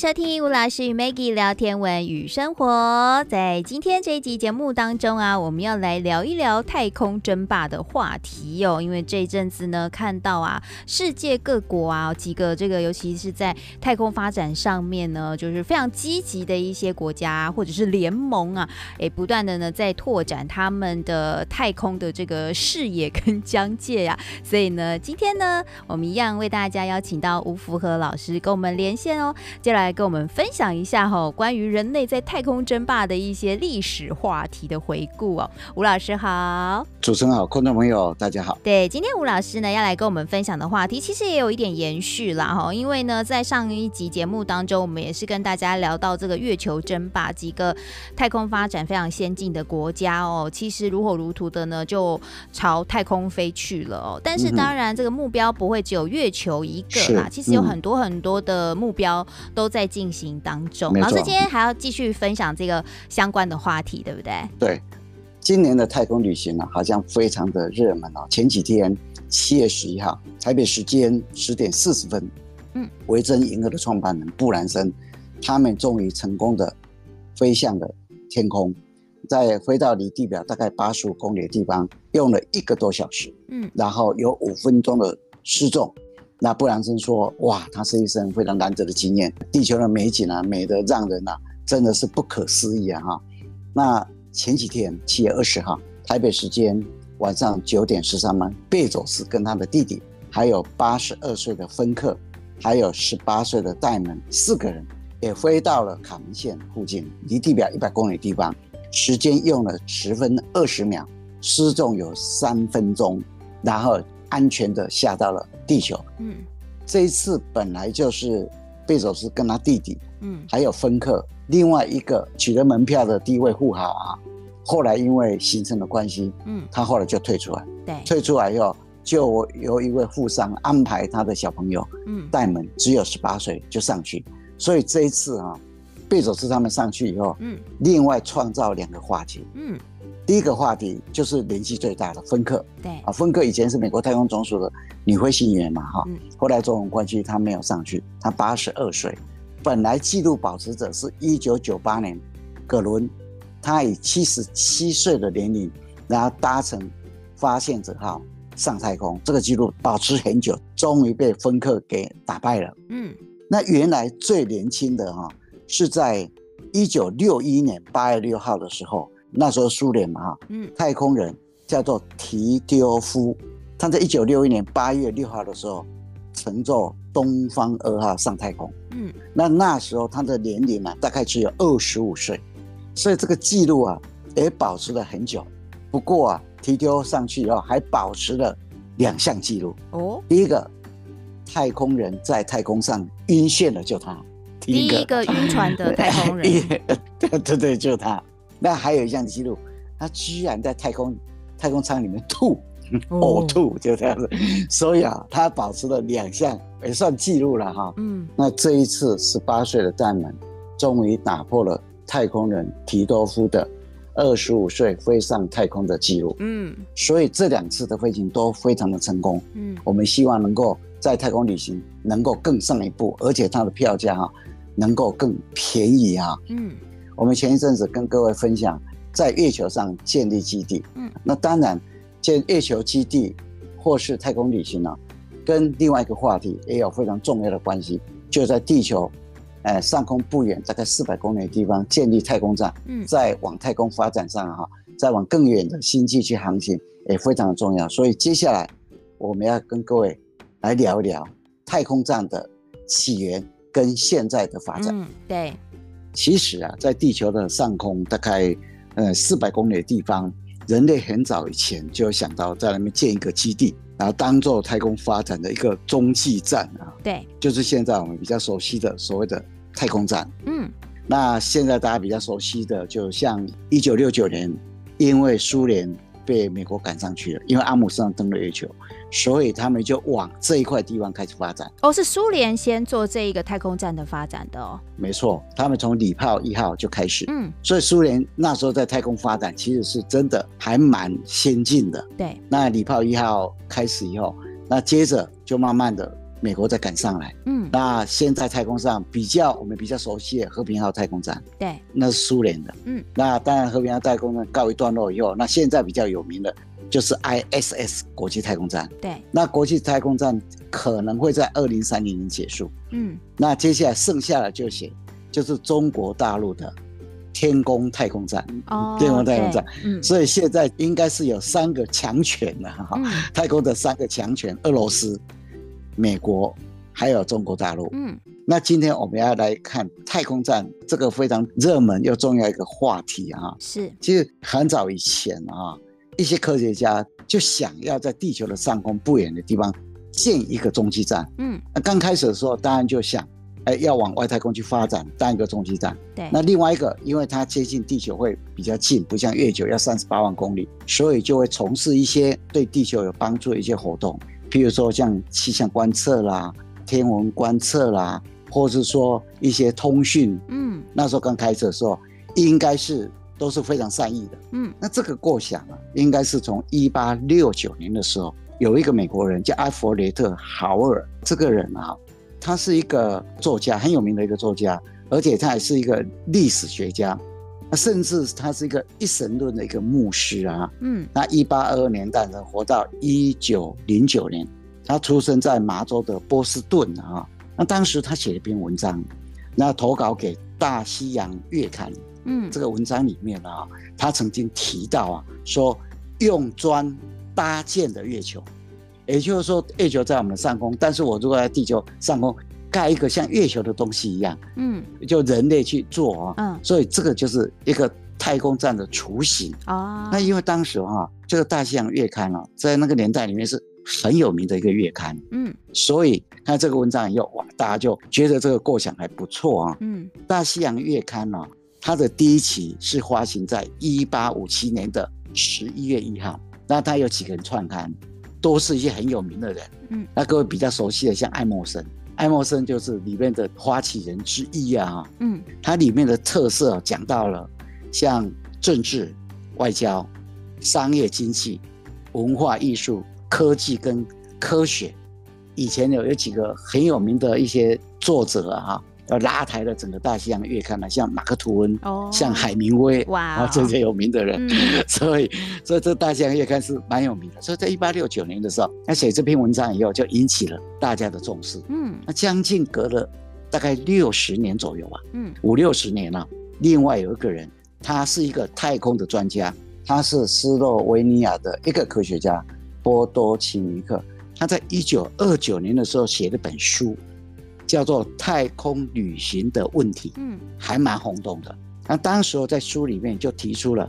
收听吴老师与 Maggie 聊天文与生活。在今天这一集节目当中啊，我们要来聊一聊太空争霸的话题哦。因为这一阵子呢，看到啊，世界各国啊，几个这个，尤其是在太空发展上面呢，就是非常积极的一些国家或者是联盟啊，诶，不断的呢在拓展他们的太空的这个视野跟疆界呀、啊。所以呢，今天呢，我们一样为大家邀请到吴福和老师跟我们连线哦。接下来。来跟我们分享一下哈，关于人类在太空争霸的一些历史话题的回顾哦。吴老师好，主持人好，观众朋友大家好。对，今天吴老师呢要来跟我们分享的话题，其实也有一点延续啦哈。因为呢，在上一集节目当中，我们也是跟大家聊到这个月球争霸，几个太空发展非常先进的国家哦，其实如火如荼的呢就朝太空飞去了哦。但是当然，这个目标不会只有月球一个啦，其实有很多很多的目标都在。在进行当中，老师今天还要继续分享这个相关的话题，对不对？对，今年的太空旅行呢，好像非常的热门哦。前几天，七月十一号，台北时间十点四十分，嗯，维珍银河的创办人布兰森，他们终于成功的飞向了天空，在飞到离地表大概八十五公里的地方，用了一个多小时，嗯，然后有五分钟的失重。那布兰森说：“哇，他是一生非常难得的经验。地球的美景啊，美得让人啊，真的是不可思议啊！哈。那前几天，七月二十号，台北时间晚上九点十三分，贝佐斯跟他的弟弟，还有八十二岁的芬克，还有十八岁的戴蒙，四个人也飞到了卡门县附近，离地表一百公里地方，时间用了十分二十秒，失重有三分钟，然后。”安全的下到了地球。嗯，这一次本来就是贝佐斯跟他弟弟，嗯，还有芬克，另外一个取得门票的第一位富豪啊，后来因为行程的关系，嗯，他后来就退出来。对，退出来以后，就由一位富商安排他的小朋友，嗯，戴门只有十八岁就上去，所以这一次啊，贝佐斯他们上去以后，嗯，另外创造两个话题，嗯。第一个话题就是年纪最大的芬克，对。啊，芬克以前是美国太空总署的女飞行员嘛，哈、嗯，后来种种关系他没有上去，他八十二岁，本来纪录保持者是一九九八年，葛伦，他以七十七岁的年龄，然后搭乘发现者号上太空，这个纪录保持很久，终于被芬克给打败了。嗯，那原来最年轻的哈是在一九六一年八月六号的时候。那时候苏联嘛哈，嗯，太空人叫做提丢夫，他在一九六一年八月六号的时候乘坐东方二号上太空，嗯，那那时候他的年龄呢大概只有二十五岁，所以这个记录啊也保持了很久。不过啊，提丢上去以后还保持了两项记录。哦，第一个太空人在太空上晕眩了就他，第一个。晕船的太空人，对对对，就他。那还有一项记录，他居然在太空太空舱里面吐，呕吐，就这样子。所以啊，他保持了两项，也算记录了哈。嗯。那这一次十八岁的戴蒙，终于打破了太空人提多夫的二十五岁飞上太空的记录。嗯。所以这两次的飞行都非常的成功。嗯。我们希望能够在太空旅行能够更上一步，而且它的票价哈能够更便宜啊。嗯。我们前一阵子跟各位分享，在月球上建立基地。嗯，那当然，建月球基地或是太空旅行呢，跟另外一个话题也有非常重要的关系，就在地球，呃，上空不远，大概四百公里的地方建立太空站。嗯，在往太空发展上哈，再往更远的星际去航行也非常的重要。所以接下来我们要跟各位来聊一聊太空站的起源跟现在的发展。嗯，对。其实啊，在地球的上空，大概呃四百公里的地方，人类很早以前就想到在那边建一个基地，然后当做太空发展的一个中继站啊。对，就是现在我们比较熟悉的所谓的太空站。嗯，那现在大家比较熟悉的，就像一九六九年，因为苏联。被美国赶上去了，因为阿姆斯特朗登了月球，所以他们就往这一块地方开始发展。哦，是苏联先做这一个太空站的发展的哦。没错，他们从礼炮一号就开始。嗯，所以苏联那时候在太空发展，其实是真的还蛮先进的。对，那礼炮一号开始以后，那接着就慢慢的美国再赶上来。嗯，那现在太空上比较我们比较熟悉的和平号太空站，对，那是苏联的。嗯，那当然和平号太空站告一段落以后，那现在比较有名的就是 ISS 国际太空站。对，那国际太空站可能会在二零三零年结束。嗯，那接下来剩下的就写就是中国大陆的。天宫太空站，哦，天宫太空站，嗯，所以现在应该是有三个强权了哈，太空的三个强权，俄罗斯、美国还有中国大陆，嗯，那今天我们要来看太空站这个非常热门又重要一个话题啊，是，其实很早以前啊，一些科学家就想要在地球的上空不远的地方建一个中继站，嗯，那刚开始的时候当然就想。哎，要往外太空去发展，当一个中继站。对，那另外一个，因为它接近地球会比较近，不像月球要三十八万公里，所以就会从事一些对地球有帮助的一些活动，譬如说像气象观测啦、天文观测啦，或是说一些通讯。嗯，那时候刚开始的时候，应该是都是非常善意的。嗯，那这个构想啊，应该是从一八六九年的时候，有一个美国人叫阿弗雷特·豪尔，这个人啊。他是一个作家，很有名的一个作家，而且他还是一个历史学家，甚至他是一个一神论的一个牧师啊。嗯，那一八二二年诞生，活到一九零九年，他出生在麻州的波士顿啊。那当时他写了一篇文章，那投稿给《大西洋月刊》。嗯，这个文章里面啊，他曾经提到啊，说用砖搭建的月球。也就是说，月球在我们的上空，但是我如果在地球上空盖一个像月球的东西一样，嗯，就人类去做啊，嗯，所以这个就是一个太空站的雏形啊。那因为当时哈、啊，这个《大西洋月刊》啊，在那个年代里面是很有名的一个月刊，嗯，所以看这个文章以后，哇，大家就觉得这个构想还不错啊，嗯，《大西洋月刊》呢，它的第一期是发行在一八五七年的十一月一号，那它有几个人创刊？都是一些很有名的人，嗯，那各位比较熟悉的，像爱默生，爱默生就是里面的发起人之一啊，嗯，它里面的特色讲到了像政治、外交、商业、经济、文化艺术、科技跟科学，以前有有几个很有名的一些作者啊。要拉抬了整个大西洋月刊呢，像马克吐温，哦，像海明威，哇，啊，这些有名的人，嗯、所以，所以这大西洋月刊是蛮有名的。所以在一八六九年的时候，他写这篇文章以后，就引起了大家的重视。嗯，那将近隔了大概六十年左右啊，嗯，五六十年了。另外有一个人，他是一个太空的专家，他是斯洛维尼亚的一个科学家波多奇尼克。他在一九二九年的时候写了本书。叫做太空旅行的问题，嗯，还蛮轰动的。那当时在书里面就提出了，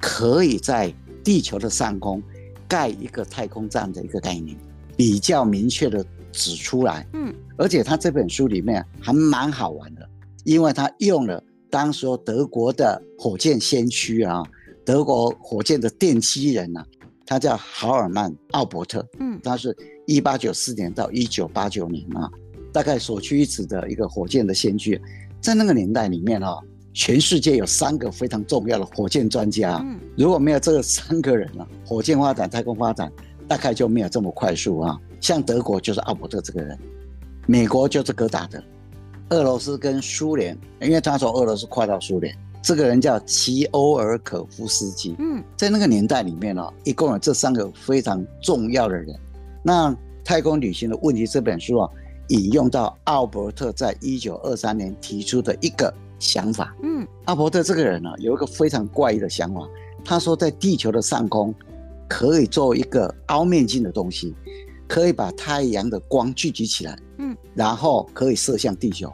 可以在地球的上空盖一个太空站的一个概念，比较明确的指出来，嗯，而且他这本书里面还蛮好玩的，因为他用了当时德国的火箭先驱啊，德国火箭的奠基人啊，他叫豪尔曼·奥伯特，嗯，他是一八九四年到一九八九年啊。大概所屈一指的一个火箭的先驱，在那个年代里面哈，全世界有三个非常重要的火箭专家。嗯如果没有这三个人啊，火箭发展、太空发展大概就没有这么快速啊。像德国就是奥伯特这个人，美国就是戈达德，俄罗斯跟苏联，因为他从俄罗斯跨到苏联，这个人叫齐欧尔可夫斯基。嗯，在那个年代里面呢，一共有这三个非常重要的人。那太空旅行的问题这本书啊。引用到奥伯特在一九二三年提出的一个想法。嗯，奥伯特这个人呢，有一个非常怪异的想法。他说，在地球的上空可以做一个凹面镜的东西，可以把太阳的光聚集起来。嗯，然后可以射向地球。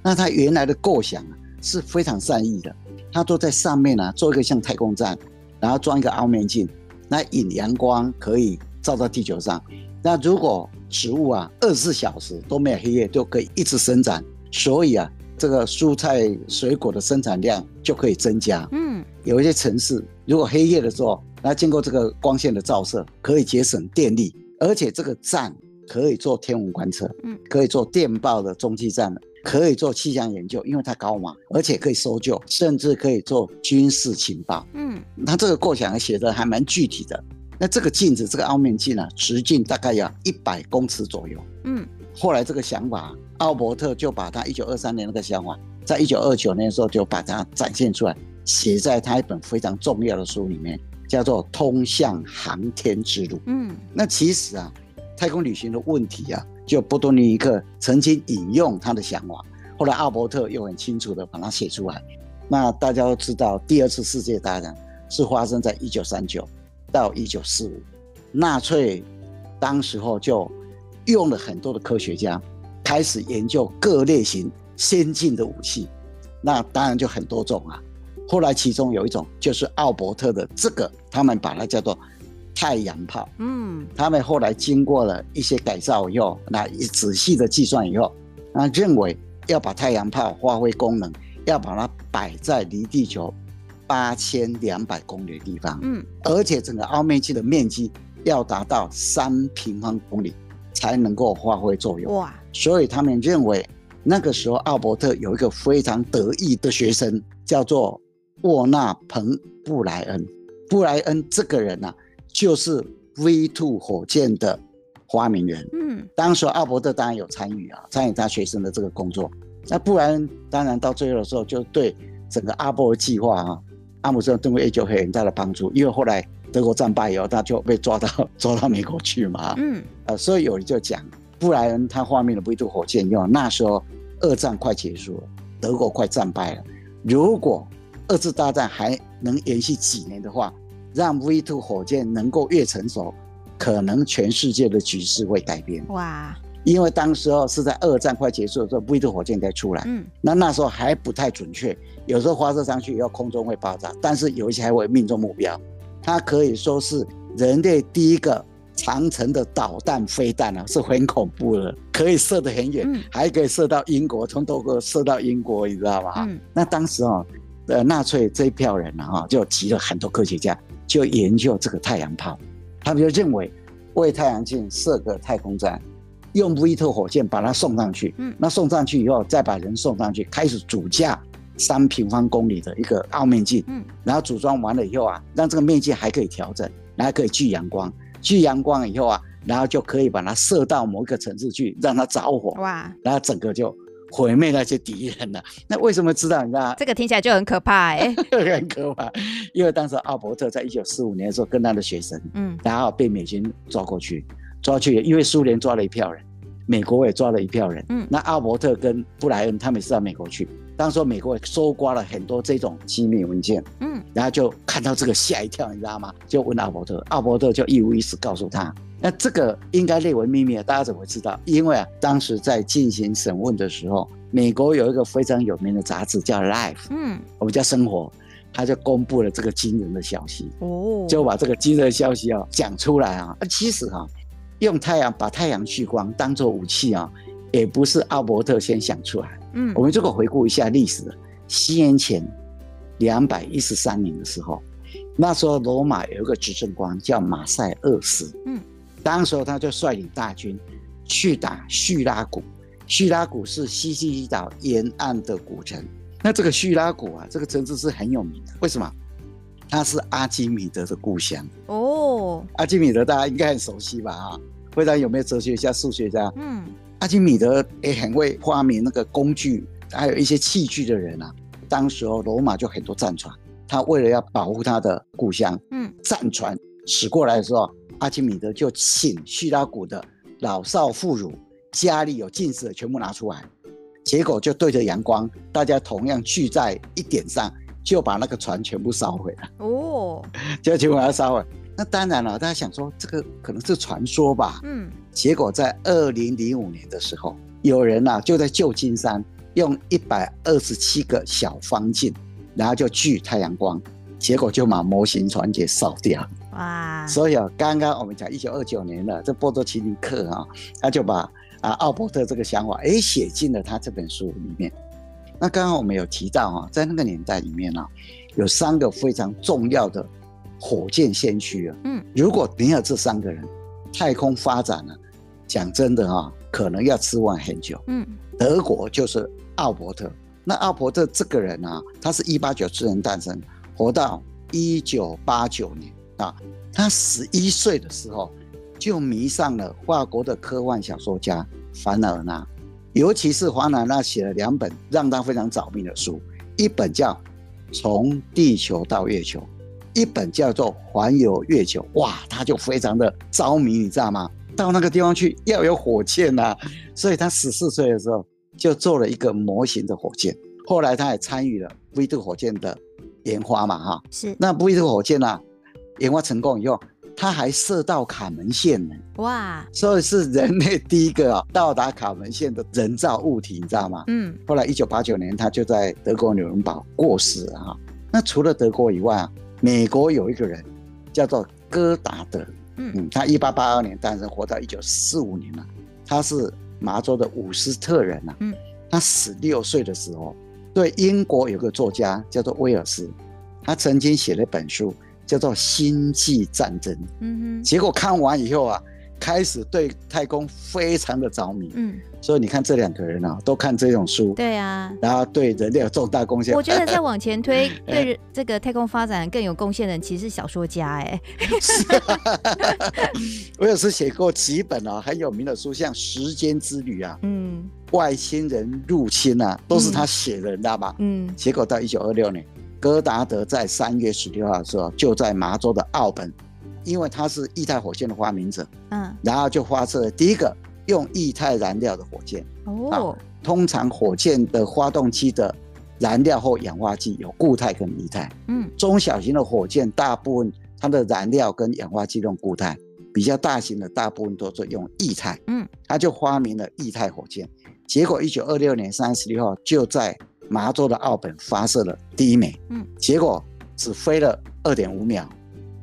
那他原来的构想啊，是非常善意的。他都在上面呢，做一个像太空站，然后装一个凹面镜，那引阳光可以照到地球上。那如果植物啊，二十四小时都没有黑夜，就可以一直生长，所以啊，这个蔬菜水果的生产量就可以增加。嗯，有一些城市，如果黑夜的时候，那经过这个光线的照射，可以节省电力，而且这个站可以做天文观测，嗯，可以做电报的中继站，可以做气象研究，因为它高嘛，而且可以搜救，甚至可以做军事情报。嗯，他这个构想写的还蛮具体的。那这个镜子，这个凹面镜呢，直径大概要一百公尺左右。嗯，后来这个想法，奥伯特就把他一九二三年那个想法，在一九二九年的时候就把它展现出来，写在他一本非常重要的书里面，叫做《通向航天之路》。嗯，那其实啊，太空旅行的问题啊，就波多尼尼克曾经引用他的想法，后来奥伯特又很清楚的把它写出来。那大家都知道，第二次世界大战是发生在一九三九到一九四五，纳粹当时候就用了很多的科学家开始研究各类型先进的武器，那当然就很多种啊。后来其中有一种就是奥伯特的这个，他们把它叫做太阳炮。嗯，他们后来经过了一些改造以后，那一仔细的计算以后，那认为要把太阳炮发挥功能，要把它摆在离地球八千两百公里的地方。嗯，而且整个凹面镜的面积要达到三平方公里。才能够发挥作用哇！所以他们认为那个时候奥伯特有一个非常得意的学生，叫做沃纳彭布莱恩。布莱恩这个人呢、啊，就是 V2 火箭的发明人。嗯，当时阿伯特当然有参与啊，参与他学生的这个工作。那布莱恩当然到最后的时候，就对整个阿波罗计划啊，阿姆斯特登月就很大的帮助，因为后来。德国战败以后，他就被抓到 抓到美国去嘛。嗯，呃，所以有人就讲，布莱恩他发明了 V2 火箭，因为那时候二战快结束了，德国快战败了。如果二次大战还能延续几年的话，让 V2 火箭能够越成熟，可能全世界的局势会改变。哇！因为当时候是在二战快结束的时候，V2 火箭才出来。嗯，那那时候还不太准确，有时候发射上去以后空中会爆炸，但是有一些还会命中目标。它可以说是人类第一个长程的导弹飞弹啊，是很恐怖的，可以射得很远，嗯、还可以射到英国，从德国射到英国，你知道吗？嗯、那当时啊，呃，纳粹这一票人呢，哈，就集了很多科学家，就研究这个太阳炮。他们就认为，为太阳镜设个太空站，用布伊特火箭把它送上去，嗯，那送上去以后，再把人送上去，开始主架。三平方公里的一个凹面镜，嗯，然后组装完了以后啊，让这个面积还可以调整，然后可以聚阳光，聚阳光以后啊，然后就可以把它射到某一个城市去，让它着火，哇，然后整个就毁灭那些敌人了。那为什么知道？你知道？这个听起来就很可怕哎，很可怕，因为当时奥伯特在一九四五年的时候跟他的学生，嗯，然后被美军抓过去，抓去，因为苏联抓了一票人，美国也抓了一票人，嗯，那奥伯特跟布莱恩他们是到美国去。当时美国搜刮了很多这种机密文件，嗯，然后就看到这个吓一跳，你知道吗？就问奥伯特，奥伯特就一五一十告诉他，那这个应该列为秘密，大家怎么会知道？因为啊，当时在进行审问的时候，美国有一个非常有名的杂志叫《Life》，嗯，我们叫生活，他就公布了这个惊人的消息，哦，就把这个惊人的消息啊讲出来啊。其实啊，用太阳把太阳聚光当做武器啊，也不是奥伯特先想出来。嗯，我们如果回顾一下历史，西元前两百一十三年的时候，那时候罗马有一个执政官叫马赛厄斯，嗯，当时候他就率领大军去打叙拉古，叙拉古是西西里岛沿岸的古城。那这个叙拉古啊，这个城市是很有名的，为什么？它是阿基米德的故乡哦。阿基米德大家应该很熟悉吧？啊，非常有名的哲学家、数学家，嗯。阿基米德也很会发明那个工具，还有一些器具的人啊。当时候罗马就很多战船，他为了要保护他的故乡，嗯，战船驶过来的时候，阿基米德就请叙拉古的老少妇孺，家里有近视的全部拿出来，结果就对着阳光，大家同样聚在一点上，就把那个船全部烧毁了。哦，就全部把它烧毁。那当然了，大家想说这个可能是传说吧？嗯。结果在二零零五年的时候，有人呐、啊、就在旧金山用一百二十七个小方镜，然后就聚太阳光，结果就把模型船给烧掉。哇！所以啊，刚刚我们讲一九二九年的这波多奇尼克啊，他就把啊奥伯特这个想法哎写进了他这本书里面。那刚刚我们有提到啊，在那个年代里面呢、啊，有三个非常重要的火箭先驱啊。嗯，如果没有这三个人，太空发展呢？讲真的啊，可能要失望很久。嗯，德国就是奥伯特。那奥伯特这个人啊，他是一八九四年诞生，活到一九八九年啊。他十一岁的时候就迷上了法国的科幻小说家凡尔纳，尤其是凡尔纳写了两本让他非常着迷的书，一本叫《从地球到月球》，一本叫做《环游月球》。哇，他就非常的着迷，你知道吗？到那个地方去要有火箭呐、所以他十四岁的时候就做了一个模型的火箭。后来他也参与了 V2 火箭的研发嘛，哈，是。那 V2 火箭呢、啊，研发成功以后，它还射到卡门线呢，哇！所以是人类 第一个啊到达卡门线的人造物体，你知道吗？嗯。后来一九八九年，他就在德国纽伦堡过世了哈。那除了德国以外啊，美国有一个人叫做戈达德。嗯，他一八八二年诞生，活到一九四五年了。他是麻州的伍斯特人呐、啊。嗯，他十六岁的时候，对英国有个作家叫做威尔斯，他曾经写了一本书叫做《星际战争》。嗯哼，结果看完以后啊。开始对太空非常的着迷，嗯，所以你看这两个人啊，都看这种书，对啊，然后对人类有重大贡献。我觉得再往前推，对这个太空发展更有贡献的人，其实是小说家哎。我有时写过几本啊很有名的书，像《时间之旅》啊，嗯，外星人入侵啊，都是他写的，你知道吧？嗯，结果到一九二六年，戈达德在三月十六号的时候，就在麻州的奥本。因为他是液态火箭的发明者，嗯，然后就发射了第一个用液态燃料的火箭。哦，通常火箭的发动机的燃料或氧化剂有固态跟液态。嗯，中小型的火箭大部分它的燃料跟氧化剂用固态，比较大型的大部分都是用液态。嗯，他就发明了液态火箭。结果一九二六年三月十六号就在麻州的奥本发射了第一枚。嗯，结果只飞了二点五秒。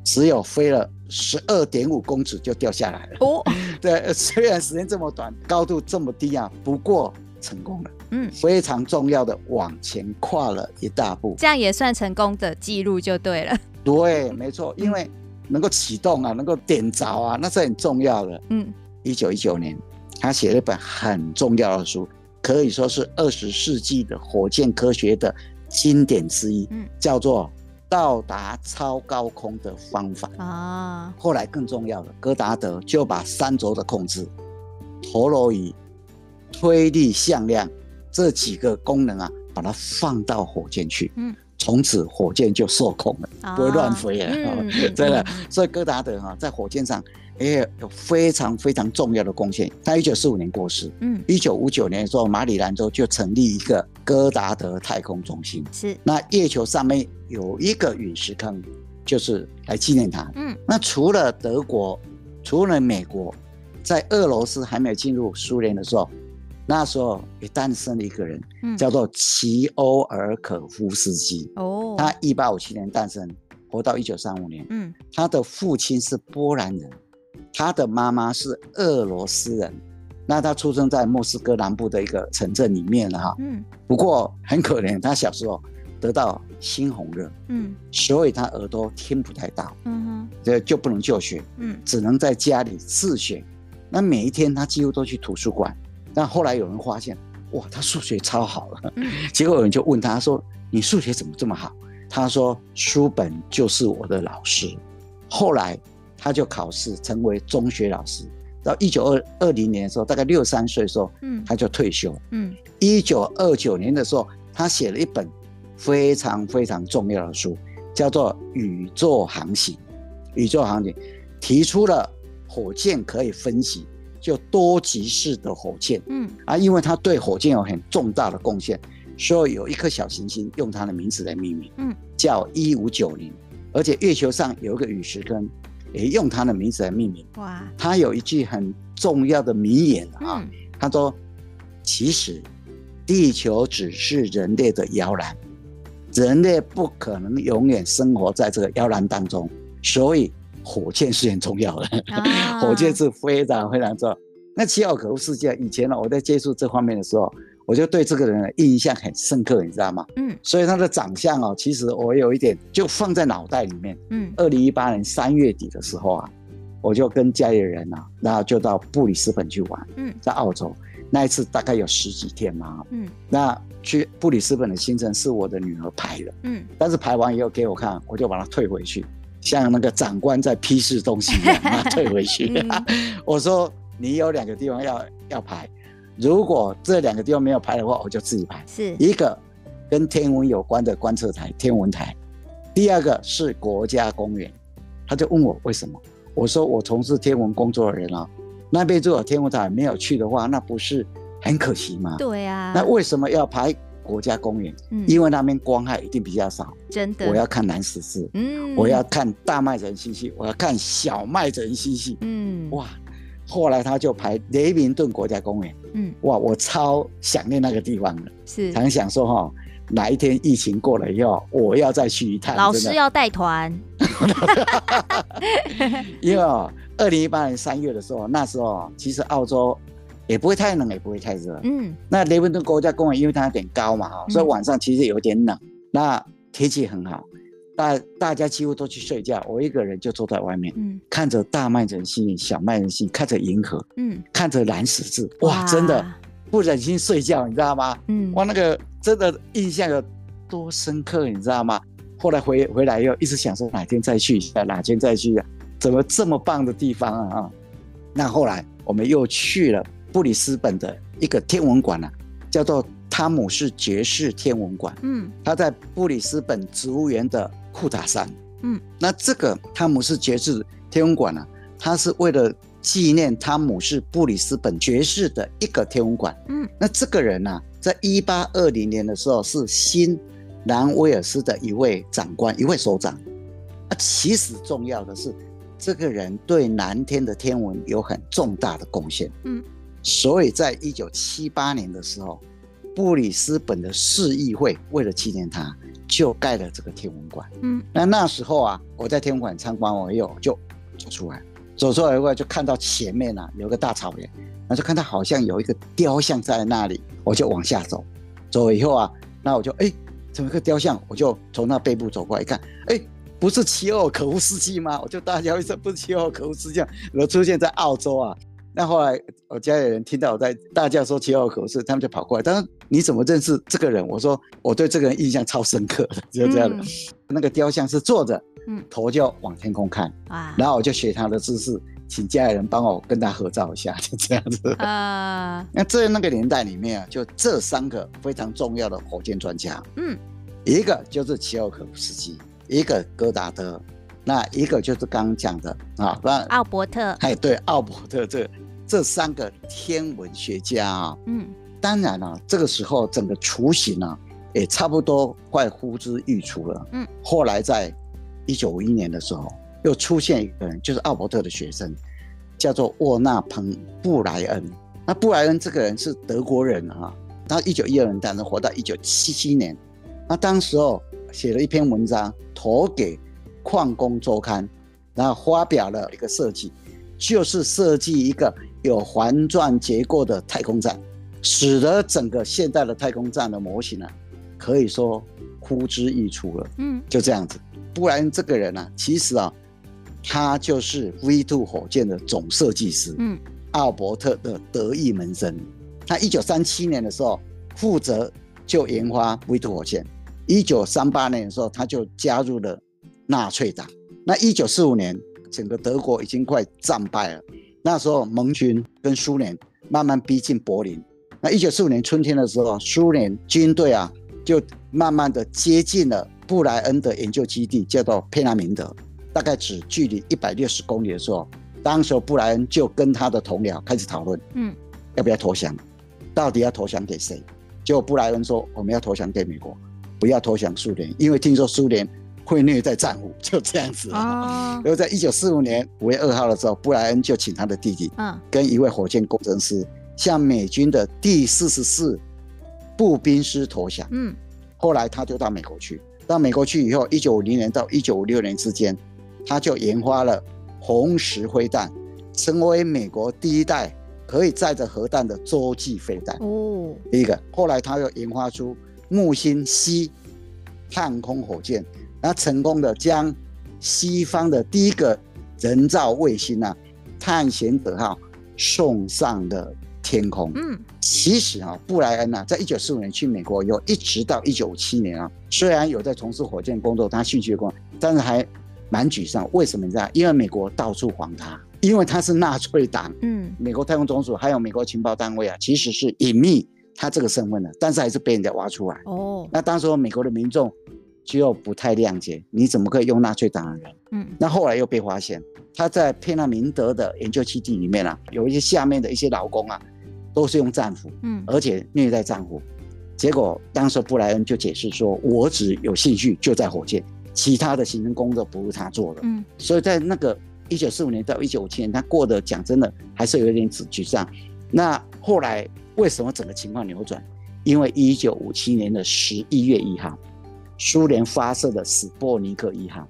只有飞了十二点五公尺就掉下来了。哦，对，虽然时间这么短，高度这么低啊，不过成功了。嗯，非常重要的往前跨了一大步，这样也算成功的记录就对了。对，没错，因为能够启动啊，能够点着啊，那是很重要的。嗯，一九一九年，他写了一本很重要的书，可以说是二十世纪的火箭科学的经典之一。嗯，叫做。到达超高空的方法啊！后来更重要的，戈达德就把三轴的控制、陀螺仪、推力向量这几个功能啊，把它放到火箭去。嗯，从此火箭就受控了，啊、不会乱飞了。嗯、真的，所以戈达德哈在火箭上也有非常非常重要的贡献。他一九四五年过世。嗯，一九五九年的时候，马里兰州就成立一个戈达德太空中心。是，那月球上面。有一个陨石坑，就是来纪念他。嗯，那除了德国，除了美国，在俄罗斯还没有进入苏联的时候，那时候也诞生了一个人，嗯、叫做齐欧尔可夫斯基。哦，他一八五七年诞生，活到一九三五年。嗯，他的父亲是波兰人，他的妈妈是俄罗斯人。那他出生在莫斯科南部的一个城镇里面了哈。嗯，不过很可怜，他小时候。得到猩红热，嗯，所以他耳朵听不太到，嗯哼，这就不能就学，嗯，只能在家里自学。那每一天他几乎都去图书馆。但后来有人发现，哇，他数学超好了。嗯，结果有人就问他说：“你数学怎么这么好？”他说：“书本就是我的老师。”后来他就考试成为中学老师。到一九二二零年的时候，大概六十三岁的时候，嗯，他就退休。嗯，一九二九年的时候，他写了一本。非常非常重要的书，叫做《宇宙航行》。宇宙航行提出了火箭可以分析，就多级式的火箭。嗯啊，因为他对火箭有很重大的贡献，所以有一颗小行星用他的名字来命名，嗯，叫一五九零。而且月球上有一个陨石坑，也用他的名字来命名。哇，他有一句很重要的名言啊，他说：“其实地球只是人类的摇篮。”人类不可能永远生活在这个摇篮当中，所以火箭是很重要的。啊、火箭是非常非常重要。那奇奥可夫斯基以前呢，我在接触这方面的时候，我就对这个人的印象很深刻，你知道吗？嗯。所以他的长相哦，其实我有一点就放在脑袋里面。嗯。二零一八年三月底的时候啊，我就跟家里人啊，然后就到布里斯本去玩。嗯。在澳洲那一次大概有十几天嘛。嗯。那。去布里斯本的行程是我的女儿排的，嗯，但是排完以后给我看，我就把它退回去，像那个长官在批示东西一样，把它退回去。嗯、我说你有两个地方要要排，如果这两个地方没有排的话，我就自己排。是一个跟天文有关的观测台，天文台；第二个是国家公园。他就问我为什么？我说我从事天文工作的人啊，那边如果天文台没有去的话，那不是很可惜吗？对啊。那为什么要排国家公园？嗯，因为那边光害一定比较少。真的。我要看南十字，嗯，我要看大麦哲伦星系，我要看小麦哲伦星系，嗯，哇。后来他就排雷明顿国家公园，嗯，哇，我超想念那个地方的，是，常想说哈，哪一天疫情过了以后，我要再去一趟。老师要带团，因为二零一八年三月的时候，那时候其实澳洲也不会太冷，也不会太热，嗯，那雷明顿国家公园因为它有点高嘛，哈，所以晚上其实有点冷，那天气很好。大大家几乎都去睡觉，我一个人就坐在外面，嗯，看着大麦人星、小麦人星，看着银河，嗯，看着蓝十字，哇，真的不忍心睡觉，你知道吗？嗯，哇，那个真的印象有多深刻，你知道吗？后来回回来又一直想说哪天再去一下，哪天再去一下？怎么这么棒的地方啊？那后来我们又去了布里斯本的一个天文馆啊，叫做汤姆士爵士天文馆，嗯，它在布里斯本植物园的。库塔山，嗯，那这个汤姆士爵士天文馆呢，它是为了纪念汤姆士布里斯本爵士的一个天文馆，嗯，那这个人呢，在一八二零年的时候是新南威尔斯的一位长官，一位首长，啊，其实重要的是，这个人对蓝天的天文有很重大的贡献，嗯，所以在一九七八年的时候，布里斯本的市议会为了纪念他。就盖了这个天文馆。嗯，那那时候啊，我在天文馆参观完以后，就走出来，走出来以后就看到前面啊有个大草原，那就看到好像有一个雕像在那里，我就往下走。走了以后啊，那我就哎，怎么一个雕像？我就从那背部走过来一看，哎，不是奇奥尔可夫斯基吗？我就大叫一声，不是奇奥尔可夫斯基，我出现在澳洲啊。那后来我家里人听到我在大叫说齐奥尔可夫斯基，他们就跑过来，他说。你怎么认识这个人？我说我对这个人印象超深刻的，就这样的。嗯、那个雕像是坐着，嗯，头就往天空看，啊，然后我就学他的姿势，请家里人帮我跟他合照一下，就这样子。啊，那在那个年代里面啊，就这三个非常重要的火箭专家，嗯，一个就是齐奥可夫斯基，一个戈达德，那一个就是刚刚讲的啊，那奥伯特，哎，对，奥伯特这这三个天文学家啊，嗯。当然了、啊，这个时候整个雏形呢，也差不多快呼之欲出了。嗯，后来在一九五一年的时候，又出现一个人，就是奥伯特的学生，叫做沃纳彭布莱恩。那布莱恩这个人是德国人啊，他一九一二年诞生，活到一九七七年。那当时候写了一篇文章，投给《矿工周刊》，然后发表了一个设计，就是设计一个有环状结构的太空站。使得整个现代的太空站的模型呢、啊，可以说呼之欲出了。嗯，就这样子。布莱恩这个人呢、啊，其实啊，他就是 V2 火箭的总设计师。嗯，奥伯特的得意门生。他一九三七年的时候负责就研发 V2 火箭。一九三八年的时候，他就加入了纳粹党。那一九四五年，整个德国已经快战败了。那时候盟军跟苏联慢慢逼近柏林。那一九四五年春天的时候，苏联军队啊，就慢慢的接近了布莱恩的研究基地，叫做佩纳明德，大概只距离一百六十公里的时候，当时布莱恩就跟他的同僚开始讨论，嗯，要不要投降？到底要投降给谁？结果布莱恩说，我们要投降给美国，不要投降苏联，因为听说苏联会虐待战俘，就这样子啊。然后在一九四五年五月二号的时候，布莱恩就请他的弟弟，嗯，跟一位火箭工程师。向美军的第四十四步兵师投降。嗯，后来他就到美国去。到美国去以后，一九五零年到一九五六年之间，他就研发了红石灰弹，成为美国第一代可以载着核弹的洲际飞弹。哦，第一个。后来他又研发出木星 C 探空火箭，那成功的将西方的第一个人造卫星啊，探险者号送上了。天空，嗯，其实啊，布莱恩啊，在一九四五年去美国以后，一直到一九五七年啊，虽然有在从事火箭工作，他兴趣的工作，但是还蛮沮丧。为什么你知道？因为美国到处黄他，因为他是纳粹党，嗯，美国太空总署还有美国情报单位啊，其实是隐秘他这个身份的，但是还是被人家挖出来。哦，那当时美国的民众就不太谅解，你怎么可以用纳粹党的人？嗯，那后来又被发现，他在佩纳明德的研究基地里面啊，有一些下面的一些劳工啊，都是用战俘，嗯，而且虐待战俘。结果当时布莱恩就解释说，我只有兴趣就在火箭，其他的行政工作不是他做的。嗯，所以在那个一九四五年到一九五七年，他过得讲真的还是有一点沮丧。那后来为什么整个情况扭转？因为一九五七年的十一月一号，苏联发射的史波尼克一号，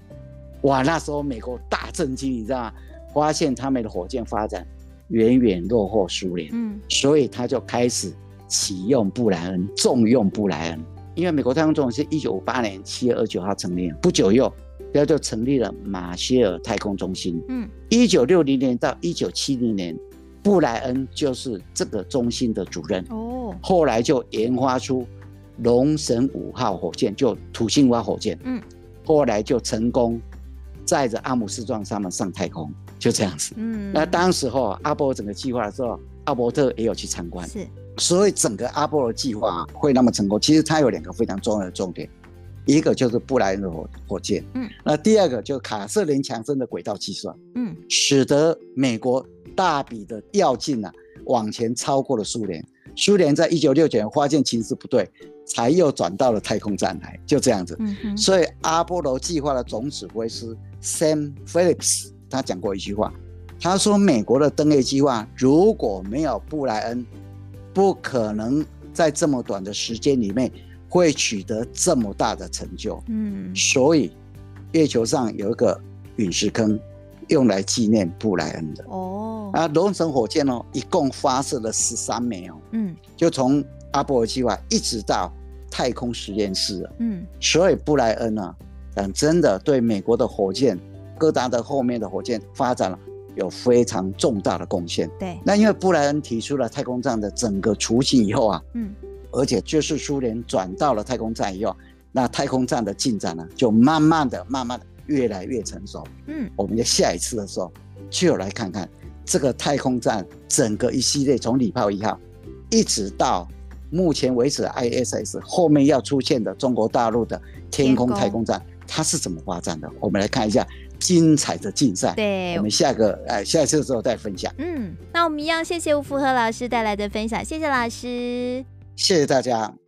哇，那时候美国大震惊，你知道吗？发现他们的火箭发展远远落后苏联，嗯，所以他就开始。启用布莱恩，重用布莱恩，因为美国太空总署是一九五八年七月二十九号成立，不久又，然后就成立了马歇尔太空中心。嗯，一九六零年到一九七零年，布莱恩就是这个中心的主任。哦，后来就研发出龙神五号火箭，就土星五号火箭。嗯，后来就成功载着阿姆斯壮他们上太空，就这样子。嗯，那当时候阿波罗整个计划的时候，阿伯特也有去参观。是。所以整个阿波罗计划会那么成功，其实它有两个非常重要的重点，一个就是布莱恩的火火箭，嗯，那第二个就是卡瑟琳强森的轨道计算，嗯，使得美国大笔的跃进啊往前超过了苏联，苏联在一九六九年发现情势不对，才又转到了太空站来，就这样子，嗯哼，所以阿波罗计划的总指挥师 Sam Phillips 他讲过一句话，他说美国的登月计划如果没有布莱恩。不可能在这么短的时间里面会取得这么大的成就。嗯，所以月球上有一个陨石坑，用来纪念布莱恩的。哦，啊，龙神火箭哦，一共发射了十三枚哦。嗯，就从阿波罗计划一直到太空实验室。嗯，所以布莱恩呢，嗯，真的对美国的火箭，戈达德后面的火箭发展了。有非常重大的贡献。对，那因为布莱恩提出了太空站的整个雏形以后啊，嗯，而且就是苏联转到了太空站以后，那太空站的进展呢，就慢慢的、慢慢的越来越成熟。嗯，我们在下一次的时候就来看看这个太空站整个一系列，从礼炮一号一直到目前为止 ISS 后面要出现的中国大陆的天空太空站，它是怎么发展的？我们来看一下。精彩的竞赛，对，我们下个哎，下一次的时候再分享。嗯，那我们一样，谢谢吴福和老师带来的分享，谢谢老师，谢谢大家。